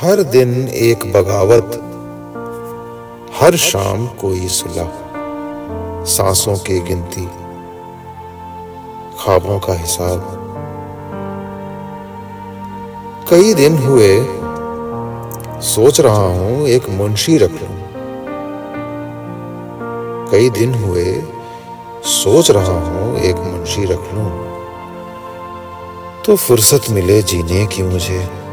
हर दिन एक बगावत। हर शाम कोई सुलह। सांसों की गिनती। ख्वाबों का हिसाब। कई दिन हुए। सोच रहा हूँ एक मुंशी रख लू। कई दिन हुए। सोच रहा हूँ एक मुंशी रख लू। तो फुर्सत मिले जीने की मुझे।